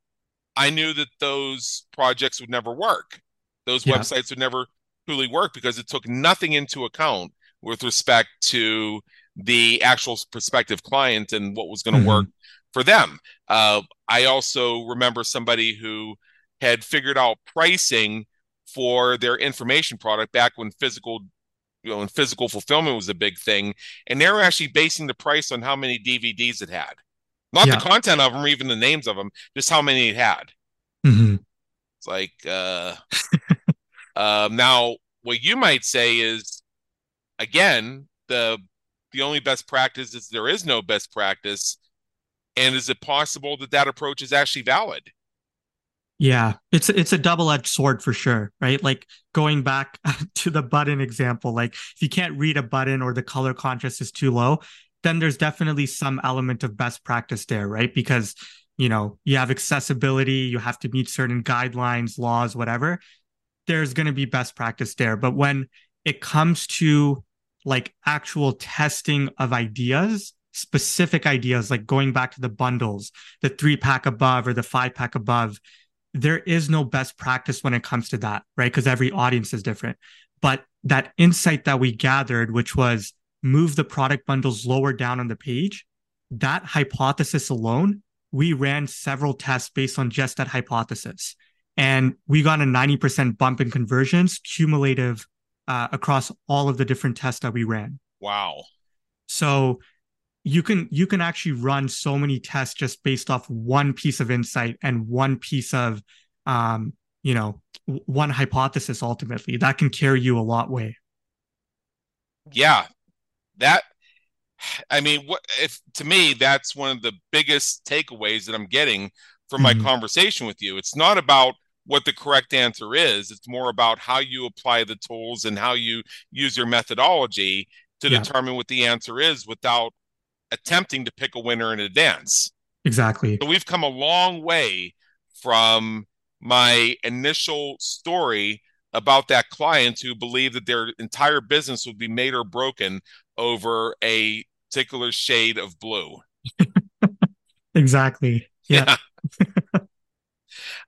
I knew that those projects would never work. Those yeah. websites would never truly work because it took nothing into account with respect to the actual prospective client and what was going to mm-hmm. work for them. Uh, I also remember somebody who had figured out pricing for their information product back when physical you know physical fulfillment was a big thing. And they were actually basing the price on how many dvds it had. Not yeah. the content of them or even the names of them just how many it had. Mm-hmm. it's like uh, uh [laughs] now what you might say is again the the only best practice is there is no best practice. And is it possible that that approach is actually valid yeah it's it's a double-edged sword for sure right? Like going back [laughs] to the button example like if you can't read a button or the color contrast is too low then there's definitely some element of best practice there right? Because you know you have accessibility you have to meet certain guidelines laws whatever there's going to be best practice there. But when it comes to like actual testing of ideas specific ideas like going back to the bundles the three pack above or the five pack above there is no best practice when it comes to that right because every audience is different but that insight that we gathered which was move the product bundles lower down on the page that hypothesis alone we ran several tests based on just that hypothesis and we got a 90% bump in conversions cumulative uh, across all of the different tests that we ran. Wow. So you can you can actually run so many tests just based off one piece of insight and one piece of um, you know one hypothesis ultimately that can carry you a lot way yeah that i mean what if to me that's one of the biggest takeaways that i'm getting from my mm-hmm. conversation with you it's not about what the correct answer is. It's more about how you apply the tools and how you use your methodology to yeah. determine what the answer is without attempting to pick a winner in advance. Exactly. So we've come a long way from my initial story about that client who believed that their entire business would be made or broken over a particular shade of blue. [laughs] exactly. Yeah. yeah. [laughs]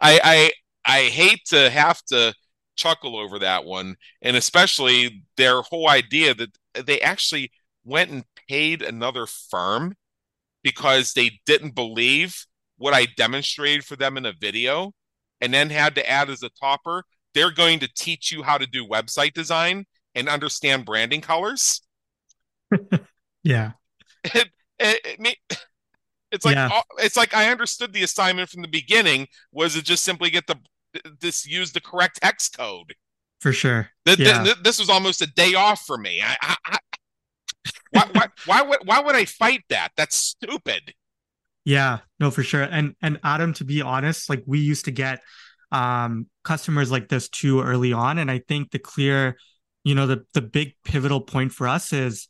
I, I I hate to have to chuckle over that one, and especially their whole idea that they actually went and paid another firm because they didn't believe what I demonstrated for them in a video, and then had to add as a topper, they're going to teach you how to do website design and understand branding colors. [laughs] yeah. It, it, it, it's like yeah. Uh, it's like I understood the assignment from the beginning. Was it just simply get the this use the correct hex code? For sure. The, yeah. the, this was almost a day off for me. I, I, I why, why, why would why would I fight that? That's stupid. Yeah, no, for sure. And and Adam, to be honest, like we used to get um customers like this too early on, and I think the clear, you know, the the big pivotal point for us is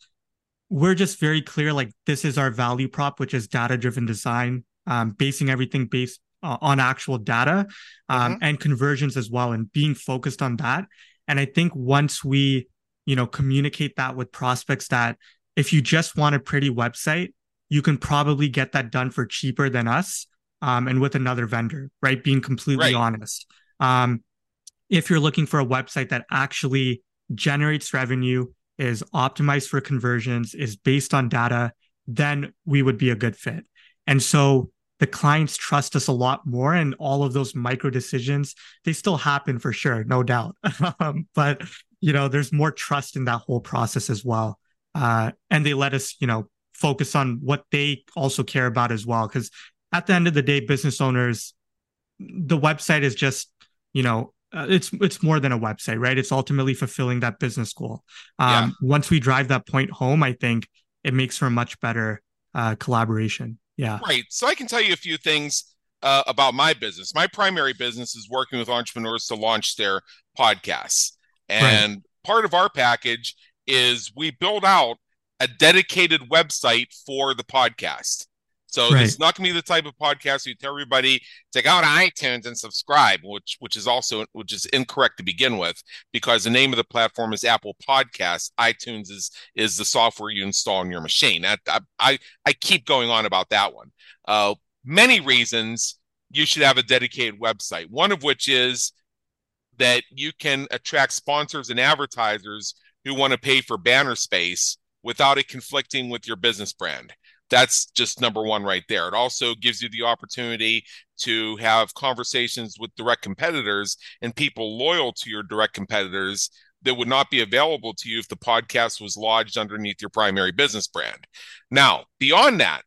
we're just very clear like this is our value prop which is data driven design um, basing everything based uh, on actual data um, mm-hmm. and conversions as well and being focused on that and i think once we you know communicate that with prospects that if you just want a pretty website you can probably get that done for cheaper than us um, and with another vendor right? Being completely right. honest. Um, if you're looking for a website that actually generates revenue is optimized for conversions is based on data then we would be a good fit. And so the clients trust us a lot more and all of those micro decisions they still happen for sure no doubt. [laughs] Um, but you know there's more trust in that whole process as well uh, and they let us you know focus on what they also care about as well because at the end of the day business owners the website is just you know uh, it's it's more than a website right it's ultimately fulfilling that business goal um, yeah. once we drive that point home i think it makes for a much better uh, collaboration yeah. Right. So I can tell you a few things uh, about my business. My primary business is working with entrepreneurs to launch their podcasts. And right. part of our package is we build out a dedicated website for the podcast. So right. it's not going to be the type of podcast you tell everybody to go to iTunes and subscribe, which which is also which is incorrect to begin with because the name of the platform is Apple Podcasts. iTunes is is the software you install on your machine. I I I keep going on about that one. Uh, many reasons you should have a dedicated website. One of which is that you can attract sponsors and advertisers who want to pay for banner space without it conflicting with your business brand that's just number one right there. It also gives you the opportunity to have conversations with direct competitors and people loyal to your direct competitors that would not be available to you if the podcast was lodged underneath your primary business brand. Now, beyond that,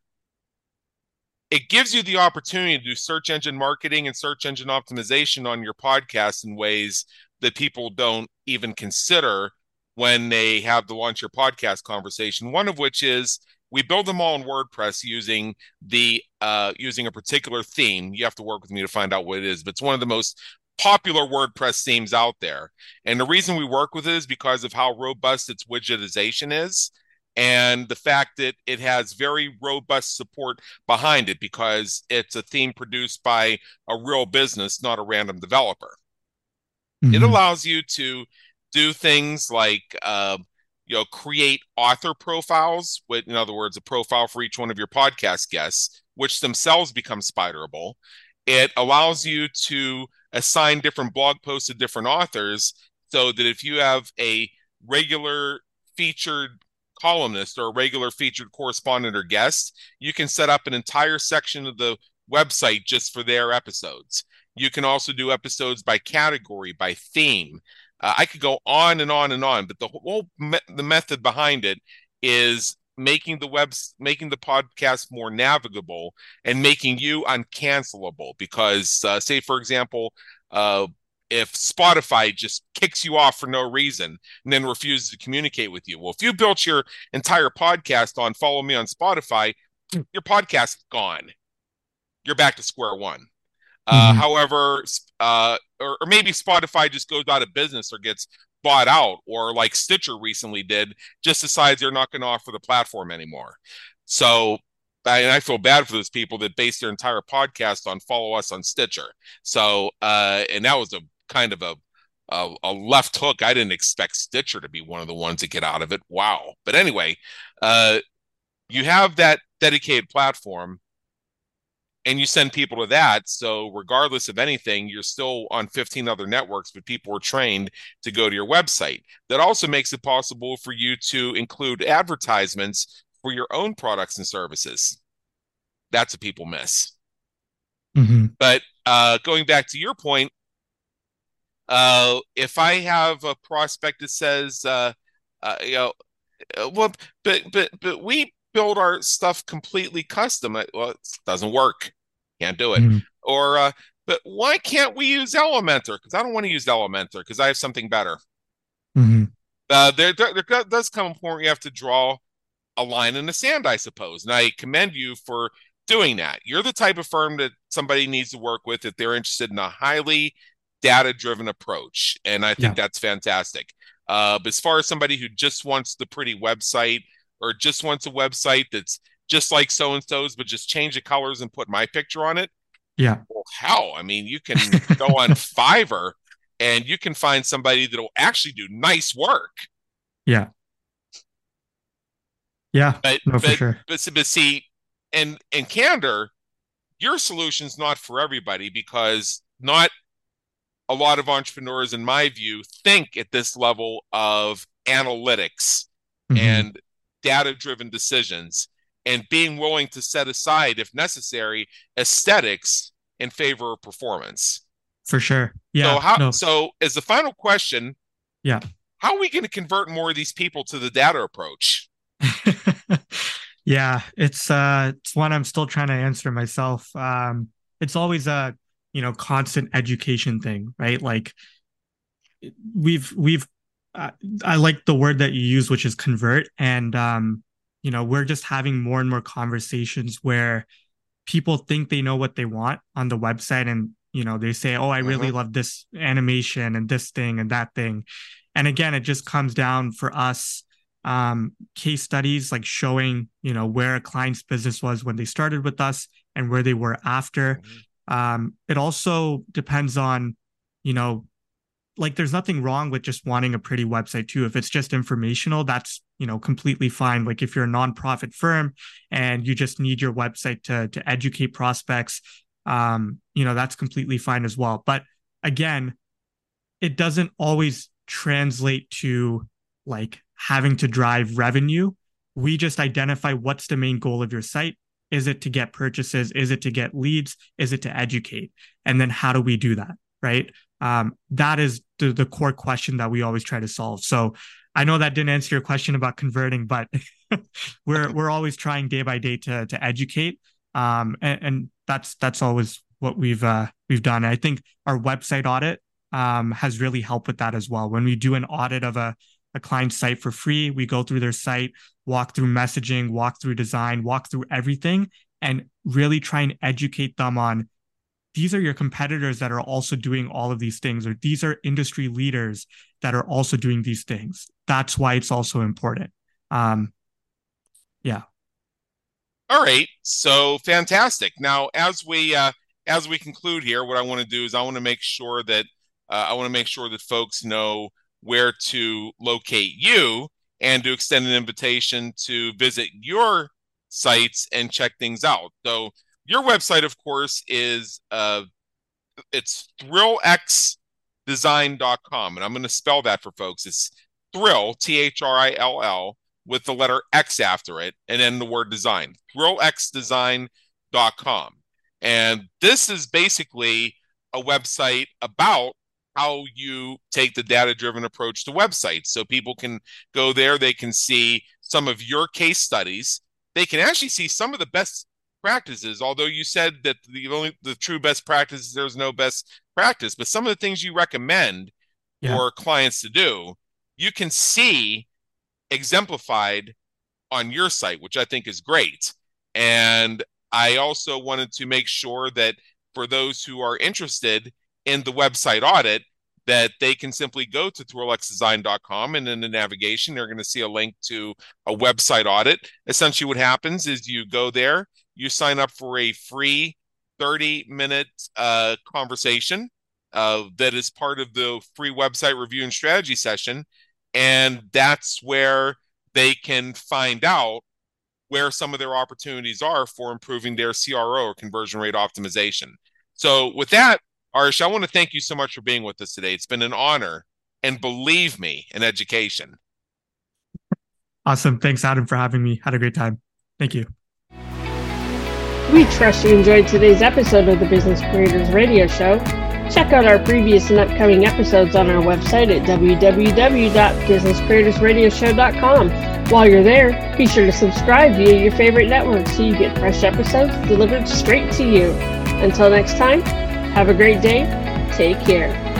it gives you the opportunity to do search engine marketing and search engine optimization on your podcast in ways that people don't even consider when they have to launch your podcast conversation. One of which is we build them all in WordPress using the uh, using a particular theme. You have to work with me to find out what it is, but it's one of the most popular WordPress themes out there. And the reason we work with it is because of how robust its widgetization is and the fact that it has very robust support behind it because it's a theme produced by a real business, not a random developer. Mm-hmm. It allows you to do things like uh, you know create author profiles with in other words a profile for each one of your podcast guests which themselves become spiderable it allows you to assign different blog posts to different authors so that if you have a regular featured columnist or a regular featured correspondent or guest you can set up an entire section of the website just for their episodes. You can also do episodes by category by theme. Uh, I could go on and on and on, but the whole me- the method behind it is making the webs making the podcast more navigable and making you uncancelable because uh, say for example uh, if spotify just kicks you off for no reason and then refuses to communicate with you well if you built your entire podcast on follow me on spotify your podcast is gone you're back to square one uh, mm-hmm. however uh, or, or maybe Spotify just goes out of business or gets bought out, or like Stitcher recently did, just decides they're not going to offer the platform anymore. So and I feel bad for those people that base their entire podcast on follow us on Stitcher. So uh, and that was a kind of a, a, a left hook. I didn't expect Stitcher to be one of the ones to get out of it. Wow. But anyway, uh, you have that dedicated platform and you send people to that. So regardless of anything, you're still on 15 other networks, but people are trained to go to your website. That also makes it possible for you to include advertisements for your own products and services. That's what people miss. Mm-hmm. But uh, going back to your point, uh, if I have a prospect that says, uh, uh you know, uh, well, but but but we build our stuff completely custom. Well, it doesn't work. Can't do it. Mm-hmm. Or, uh, but why can't we use Elementor? Because I don't want to use Elementor because I have something better. Mm-hmm. Uh, there, there, there does come a point where you have to draw a line in the sand, I suppose. And I commend you for doing that. You're the type of firm that somebody needs to work with if they're interested in a highly data driven approach. And I think yeah. that's fantastic. Uh, but as far as somebody who just wants the pretty website or just wants a website that's just like so and so's, but just change the colors and put my picture on it, Yeah. Well, hell, I mean, you can [laughs] go on Fiverr and you can find somebody that'll actually do nice work. Yeah. Yeah. But, no, but, for sure. But, but see, and in candor, your solution's not for everybody because not a lot of entrepreneurs, in my view, think at this level of analytics mm-hmm. and data driven decisions and being willing to set aside, if necessary, aesthetics in favor of performance. For sure. Yeah. So how no. so as the final question, yeah. How are we going to convert more of these people to the data approach? [laughs] yeah, it's uh it's one I'm still trying to answer myself. Um it's always a, you know, constant education thing, right? Like we've we've uh, I like the word that you use which is convert and um you know, we're just having more and more conversations where people think they know what they want on the website and you know they say oh i really mm-hmm. love this animation and this thing and that thing and again it just comes down for us um, case studies like showing you know where a client's business was when they started with us and where they were after mm-hmm. Um, it also depends on you know like there's nothing wrong with just wanting a pretty website too. If it's just informational that's you know completely fine. Like if you're a nonprofit firm and you just need your website to to educate prospects um you know that's completely fine as well. But again it doesn't always translate to like having to drive revenue. We just identify what's the main goal of your site is it to get purchases? Is it to get leads? Is it to educate? And then how do we do that right? Um, that is the, the core question that we always try to solve. So i know that didn't answer your question about converting but [laughs] we're we're always trying day by day to to educate. Um, and, and that's that's always what we've uh, we've done. I think our website audit um, has really helped with that as well. When we do an audit of a a client site for free, we go through their site, walk through messaging, walk through design, walk through everything, and really try and educate them on these are your competitors that are also doing all of these things, or these are industry leaders that are also doing these things. That's why it's also important. Um, yeah. All right, so fantastic. Now, as we uh, as we conclude here, what I want to do is I want to make sure that uh, I want to make sure that folks know where to locate you and to extend an invitation to visit your sites and check things out. So your website, of course, is uh, it's thrillxdesign.com, and I'm going to spell that for folks. It's thrill T H R I L L with the letter X after it and then the word design. ThrillXDesign.com. And this is basically a website about how you take the data driven approach to websites. So people can go there, they can see some of your case studies. They can actually see some of the best practices, although you said that the only the true best practices there's no best practice, but some of the things you recommend yeah. for clients to do, you can see exemplified on your site, which I think is great. And I also wanted to make sure that for those who are interested in the website audit, that they can simply go to thrillxdesign.com and in the navigation, they're going to see a link to a website audit. Essentially, what happens is you go there, you sign up for a free 30 minute uh, conversation uh, that is part of the free website review and strategy session and that's where they can find out where some of their opportunities are for improving their CRO or conversion rate optimization. So, with that, Arsh, I want to thank you so much for being with us today. It's been an honor, and believe me, an education. Awesome. Thanks, Adam, for having me. Had a great time. Thank you. We trust you enjoyed today's episode of the Business Creators Radio Show. Check out our previous and upcoming episodes on our website at www.businesscreatorsradioshow.com. While you're there, be sure to subscribe via your favorite network so you get fresh episodes delivered straight to you. Until next time, have a great day. Take care.